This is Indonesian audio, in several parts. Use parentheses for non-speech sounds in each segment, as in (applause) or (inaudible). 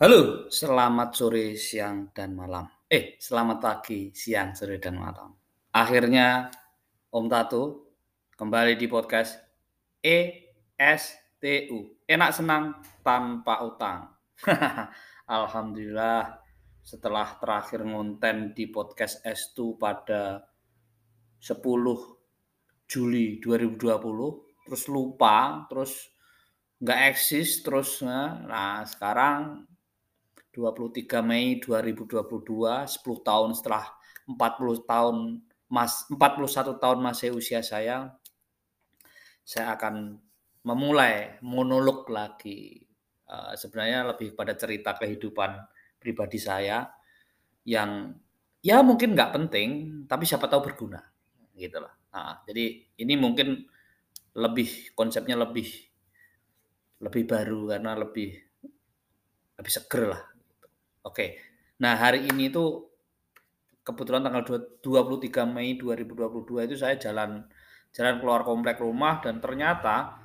Halo, selamat sore, siang, dan malam. Eh, selamat pagi, siang, sore, dan malam. Akhirnya Om Tato kembali di podcast ESTU. Enak senang tanpa utang. (laughs) Alhamdulillah setelah terakhir ngonten di podcast S2 pada 10 Juli 2020 terus lupa terus nggak eksis terus nah sekarang 23 Mei 2022, 10 tahun setelah 40 tahun Mas 41 tahun masih usia saya, saya akan memulai monolog lagi. Uh, sebenarnya lebih pada cerita kehidupan pribadi saya yang ya mungkin nggak penting, tapi siapa tahu berguna, gitu lah. Nah, jadi ini mungkin lebih konsepnya lebih lebih baru karena lebih lebih seger lah Oke. Nah, hari ini itu kebetulan tanggal 23 Mei 2022 itu saya jalan jalan keluar komplek rumah dan ternyata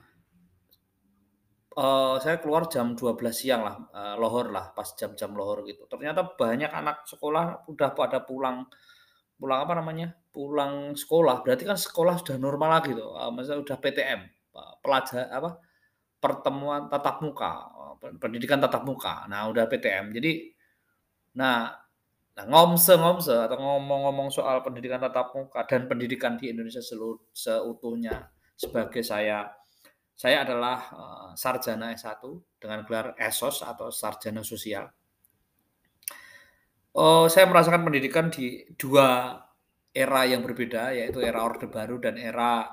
uh, saya keluar jam 12 siang lah, uh, lohor lah, pas jam-jam lohor gitu. Ternyata banyak anak sekolah udah pada pulang pulang apa namanya? Pulang sekolah. Berarti kan sekolah sudah normal lagi tuh. Uh, maksudnya udah PTM, pelajar apa? pertemuan tatap muka, pendidikan tatap muka. Nah, udah PTM. Jadi Nah, nah ngomse-ngomse atau ngomong-ngomong soal pendidikan tatap muka dan pendidikan di Indonesia seluruh, seutuhnya sebagai saya saya adalah uh, sarjana S1 dengan gelar ESOS atau sarjana sosial. Oh, saya merasakan pendidikan di dua era yang berbeda yaitu era Orde Baru dan era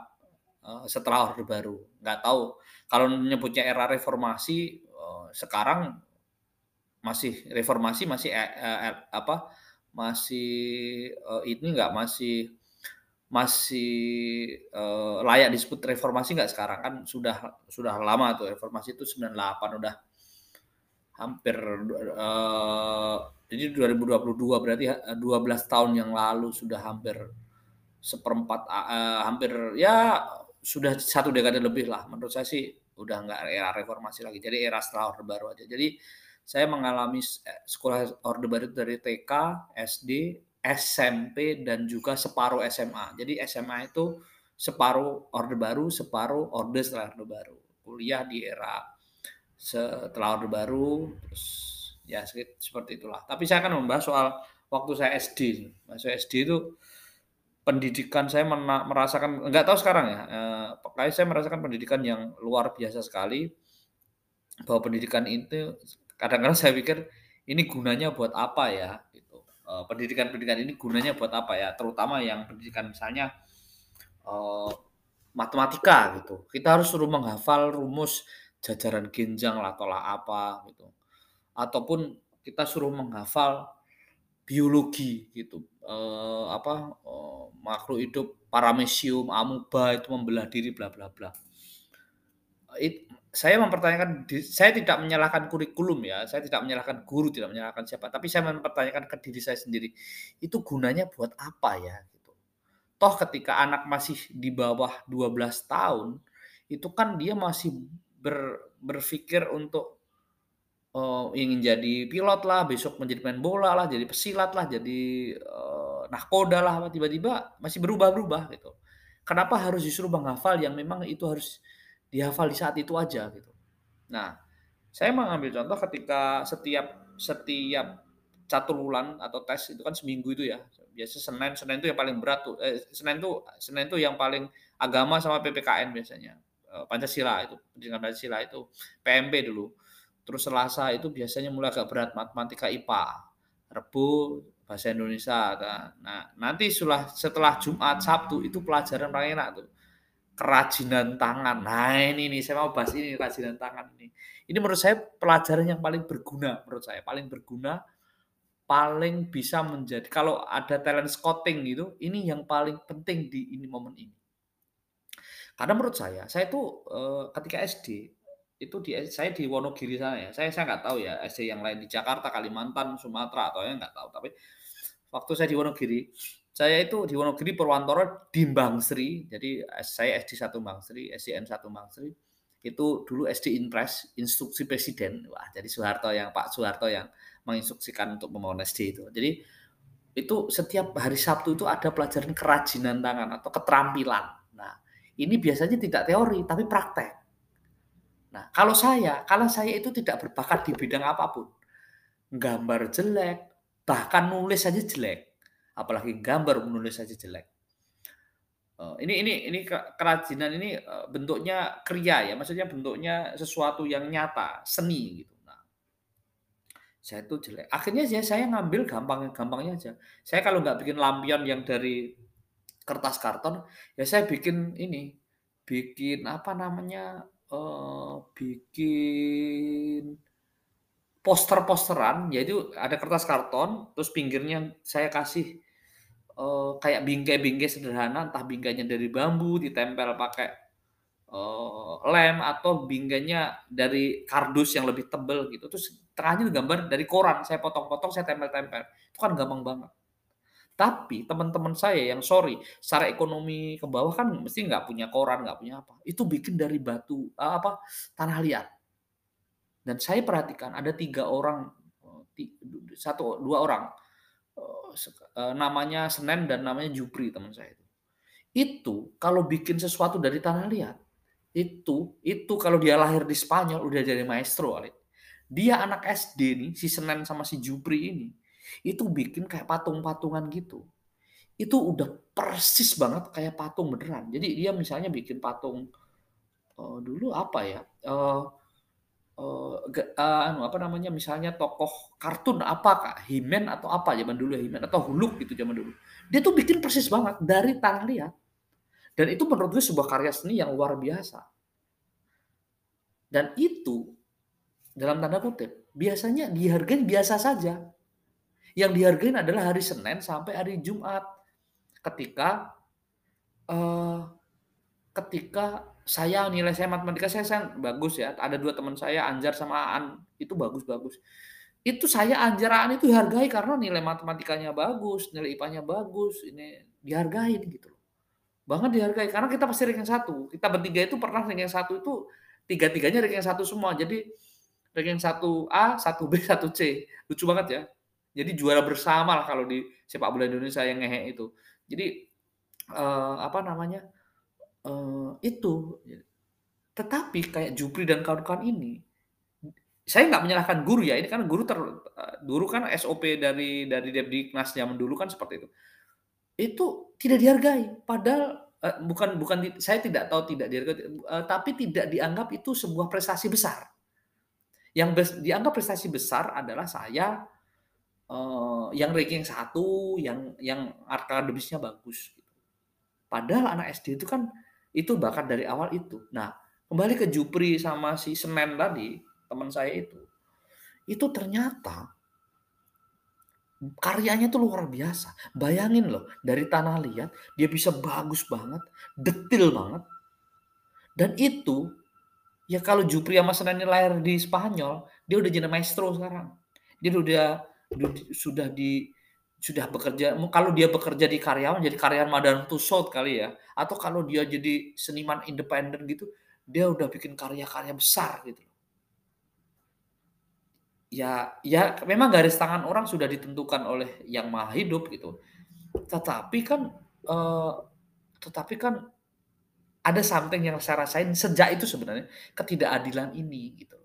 uh, setelah Orde Baru. Nggak tahu kalau menyebutnya era reformasi sekarang masih reformasi masih eh, eh, apa masih eh, ini enggak masih masih eh, layak disebut reformasi enggak sekarang? Kan sudah sudah lama tuh reformasi itu 98 udah hampir eh, jadi 2022 berarti 12 eh, tahun yang lalu sudah hampir seperempat eh, hampir ya sudah satu dekade lebih lah. Menurut saya sih udah enggak era reformasi lagi jadi era setelah orde baru aja. Jadi saya mengalami eh, sekolah Orde Baru dari TK, SD, SMP, dan juga separuh SMA. Jadi SMA itu separuh Orde Baru, separuh Orde setelah Orde Baru. Kuliah di era setelah Orde Baru, terus ya seperti itulah. Tapi saya akan membahas soal waktu saya SD. Masuk SD itu pendidikan saya merasakan nggak tahu sekarang ya. Eh, saya merasakan pendidikan yang luar biasa sekali bahwa pendidikan itu kadang-kadang saya pikir ini gunanya buat apa ya gitu. Uh, pendidikan-pendidikan ini gunanya buat apa ya? Terutama yang pendidikan misalnya uh, matematika gitu. Kita harus suruh menghafal rumus jajaran genjang lah atau lah apa gitu. Ataupun kita suruh menghafal biologi gitu. Uh, apa uh, makhluk hidup paramecium, amuba itu membelah diri bla bla bla. It, saya mempertanyakan saya tidak menyalahkan kurikulum ya, saya tidak menyalahkan guru, tidak menyalahkan siapa, tapi saya mempertanyakan ke diri saya sendiri, itu gunanya buat apa ya gitu. Toh ketika anak masih di bawah 12 tahun, itu kan dia masih ber, berpikir untuk uh, ingin jadi pilot lah, besok menjadi main bola lah, jadi pesilat lah, jadi uh, nahkoda lah, tiba-tiba masih berubah-berubah gitu. Kenapa harus disuruh menghafal yang memang itu harus dihafal di saat itu aja gitu. Nah, saya mengambil contoh ketika setiap setiap catur bulan atau tes itu kan seminggu itu ya. Biasa Senin, Senin itu yang paling berat tuh. Eh, Senin itu Senin itu yang paling agama sama PPKN biasanya. Eh, Pancasila itu, pendidikan Pancasila itu PMP dulu. Terus Selasa itu biasanya mulai agak berat matematika IPA. Rebu bahasa Indonesia. Nah, nanti setelah setelah Jumat, Sabtu itu pelajaran paling enak tuh kerajinan tangan. Nah ini nih saya mau bahas ini kerajinan tangan ini. Ini menurut saya pelajaran yang paling berguna menurut saya paling berguna, paling bisa menjadi kalau ada talent scouting gitu, ini yang paling penting di ini momen ini. Karena menurut saya, saya itu eh, ketika SD itu di saya di Wonogiri sana ya. Saya saya nggak tahu ya SD yang lain di Jakarta, Kalimantan, Sumatera atau yang nggak tahu. Tapi waktu saya di Wonogiri saya itu di Wonogiri Purwantoro di Bangsri, jadi saya SD 1 Bangsri, SDN 1 Bangsri. itu dulu SD Impres, instruksi presiden. Wah, jadi Soeharto yang Pak Soeharto yang menginstruksikan untuk membangun SD itu. Jadi itu setiap hari Sabtu itu ada pelajaran kerajinan tangan atau keterampilan. Nah, ini biasanya tidak teori tapi praktek. Nah, kalau saya, kalau saya itu tidak berbakat di bidang apa pun, gambar jelek, bahkan nulis saja jelek, apalagi gambar menulis saja jelek. Eh, ini ini ini kerajinan ini eh, bentuknya kriya ya, maksudnya bentuknya sesuatu yang nyata, seni gitu. Nah, saya itu jelek. Akhirnya saya saya ngambil gampang-gampangnya aja. Saya kalau nggak bikin lampion yang dari kertas karton, ya saya bikin ini, bikin apa namanya, uh, bikin poster-posteran, yaitu ada kertas karton, terus pinggirnya saya kasih uh, kayak bingkai-bingkai sederhana, entah bingkainya dari bambu ditempel pakai uh, lem atau bingkainya dari kardus yang lebih tebel gitu. Terus tengahnya gambar dari koran, saya potong-potong, saya tempel-tempel. Itu kan gampang banget. Tapi teman-teman saya yang sorry, secara ekonomi ke bawah kan mesti nggak punya koran, nggak punya apa. Itu bikin dari batu apa tanah liat. Dan saya perhatikan ada tiga orang, eh, satu dua orang, eh, eh, namanya Senen dan namanya Jupri teman saya itu. Itu kalau bikin sesuatu dari tanah liat, itu itu kalau dia lahir di Spanyol udah jadi maestro kali. Dia anak SD nih, si Senen sama si Jupri ini, itu bikin kayak patung-patungan gitu. Itu udah persis banget kayak patung beneran. Jadi dia misalnya bikin patung uh, dulu apa ya? Uh, uh, uh, apa namanya misalnya tokoh kartun apa kak? Himen atau apa zaman dulu Himen atau Huluk gitu zaman dulu. Dia tuh bikin persis banget dari tanah liat dan itu menurut gue sebuah karya seni yang luar biasa. Dan itu dalam tanda kutip biasanya dihargai biasa saja. Yang dihargai adalah hari Senin sampai hari Jumat. Ketika uh, ketika saya nilai saya matematika saya, saya bagus ya. Ada dua teman saya Anjar sama Aan itu bagus-bagus. Itu saya Anjar itu hargai karena nilai matematikanya bagus, nilai IPA-nya bagus, ini dihargai gitu loh. Banget dihargai karena kita pasti ranking satu. Kita bertiga itu pernah ranking satu itu tiga-tiganya ranking satu semua. Jadi ranking satu A, satu B, satu C. Lucu banget ya. Jadi juara bersama lah kalau di sepak bola Indonesia yang ngehe itu. Jadi eh, apa namanya? Uh, itu. Tetapi kayak Jupri dan kawan-kawan ini, saya nggak menyalahkan guru ya, ini kan guru ter guru kan SOP dari dari Depdiknas zaman dulu kan seperti itu. Itu tidak dihargai, padahal uh, bukan bukan saya tidak tahu tidak dihargai, tapi tidak dianggap itu sebuah prestasi besar. Yang bes, dianggap prestasi besar adalah saya yang ranking satu, yang yang akademisnya bagus. Padahal anak SD itu kan itu bakat dari awal itu. Nah, kembali ke Jupri sama si Semen tadi, teman saya itu. Itu ternyata karyanya tuh luar biasa. Bayangin loh, dari tanah liat dia bisa bagus banget, detil banget. Dan itu ya kalau Jupri sama Semen ini lahir di Spanyol, dia udah jadi maestro sekarang. Dia udah sudah di sudah bekerja kalau dia bekerja di karyawan jadi karyawan Madame Tussauds kali ya atau kalau dia jadi seniman independen gitu dia udah bikin karya-karya besar gitu ya ya memang garis tangan orang sudah ditentukan oleh yang maha hidup gitu. Tetapi kan eh, tetapi kan ada something yang saya rasain sejak itu sebenarnya ketidakadilan ini gitu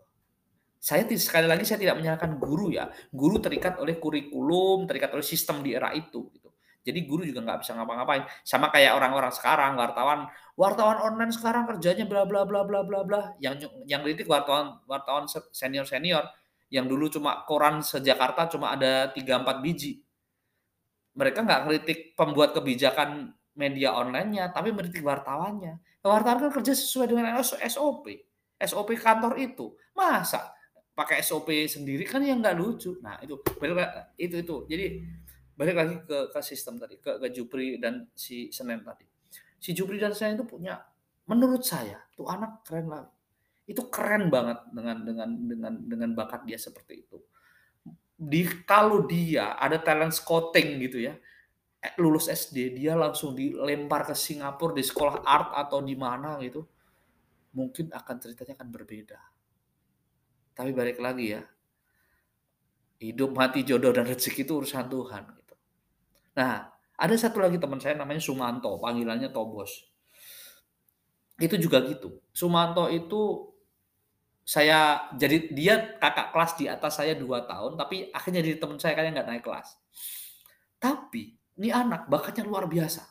saya sekali lagi saya tidak menyalahkan guru ya. Guru terikat oleh kurikulum, terikat oleh sistem di era itu. Gitu. Jadi guru juga nggak bisa ngapa-ngapain. Sama kayak orang-orang sekarang, wartawan, wartawan online sekarang kerjanya bla bla bla bla bla bla. Yang yang kritik wartawan wartawan senior senior yang dulu cuma koran sejakarta cuma ada 3-4 biji. Mereka nggak kritik pembuat kebijakan media online-nya, tapi meritik wartawannya. Wartawan kan kerja sesuai dengan SOP. SOP kantor itu. Masa pakai SOP sendiri kan yang nggak lucu. Nah itu balik itu itu. Jadi balik lagi ke, ke sistem tadi, ke, ke Jupri dan si Senin tadi. Si Jupri dan Senin itu punya, menurut saya, tuh anak keren lah. Itu keren banget dengan dengan dengan dengan bakat dia seperti itu. Di kalau dia ada talent scouting gitu ya, eh, lulus SD dia langsung dilempar ke Singapura di sekolah art atau di mana gitu mungkin akan ceritanya akan berbeda. Tapi balik lagi ya, hidup mati jodoh dan rezeki itu urusan Tuhan. Gitu. Nah, ada satu lagi teman saya namanya Sumanto, panggilannya Tobos. Itu juga gitu. Sumanto itu saya jadi dia kakak kelas di atas saya dua tahun, tapi akhirnya jadi teman saya kayak nggak naik kelas. Tapi ini anak bakatnya luar biasa.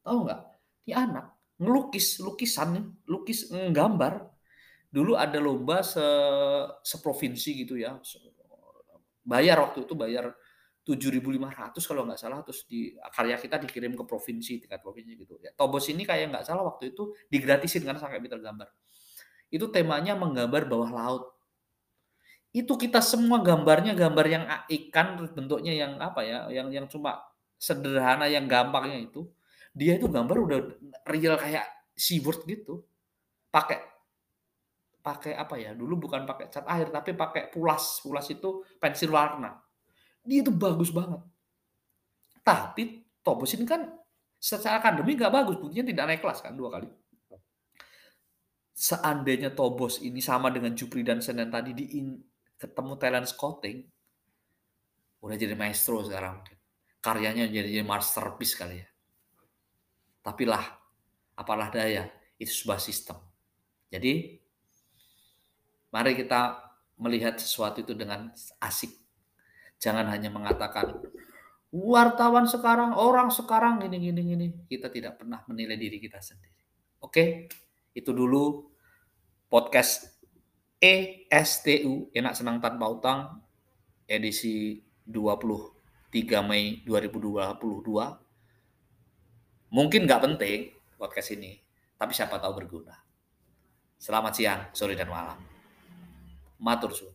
Tahu nggak? Ini anak ngelukis lukisan lukis nggambar. Dulu ada lomba se seprovinsi gitu ya. Bayar waktu itu bayar 7.500 kalau nggak salah terus di karya kita dikirim ke provinsi tingkat provinsi gitu ya. Tobos ini kayak nggak salah waktu itu digratisin karena sampai meter gambar itu temanya menggambar bawah laut. Itu kita semua gambarnya gambar yang ikan bentuknya yang apa ya, yang yang cuma sederhana yang gampangnya itu. Dia itu gambar udah real kayak seaword gitu. Pakai pakai apa ya? Dulu bukan pakai cat air tapi pakai pulas. Pulas itu pensil warna. Dia itu bagus banget. Tapi Tobos ini kan secara akademik nggak bagus, buktinya tidak naik kelas kan dua kali seandainya Tobos ini sama dengan Jupri dan Senen tadi di ketemu talent scouting, udah jadi maestro sekarang. Karyanya jadi, jadi masterpiece kali ya. Tapi lah, apalah daya, itu sebuah sistem. Jadi, mari kita melihat sesuatu itu dengan asik. Jangan hanya mengatakan, wartawan sekarang, orang sekarang, gini, gini, gini. Kita tidak pernah menilai diri kita sendiri. Oke? Itu dulu podcast ESTU, Enak Senang Tanpa Utang, edisi 23 Mei 2022. Mungkin nggak penting podcast ini, tapi siapa tahu berguna. Selamat siang, sore, dan malam. Matorsu.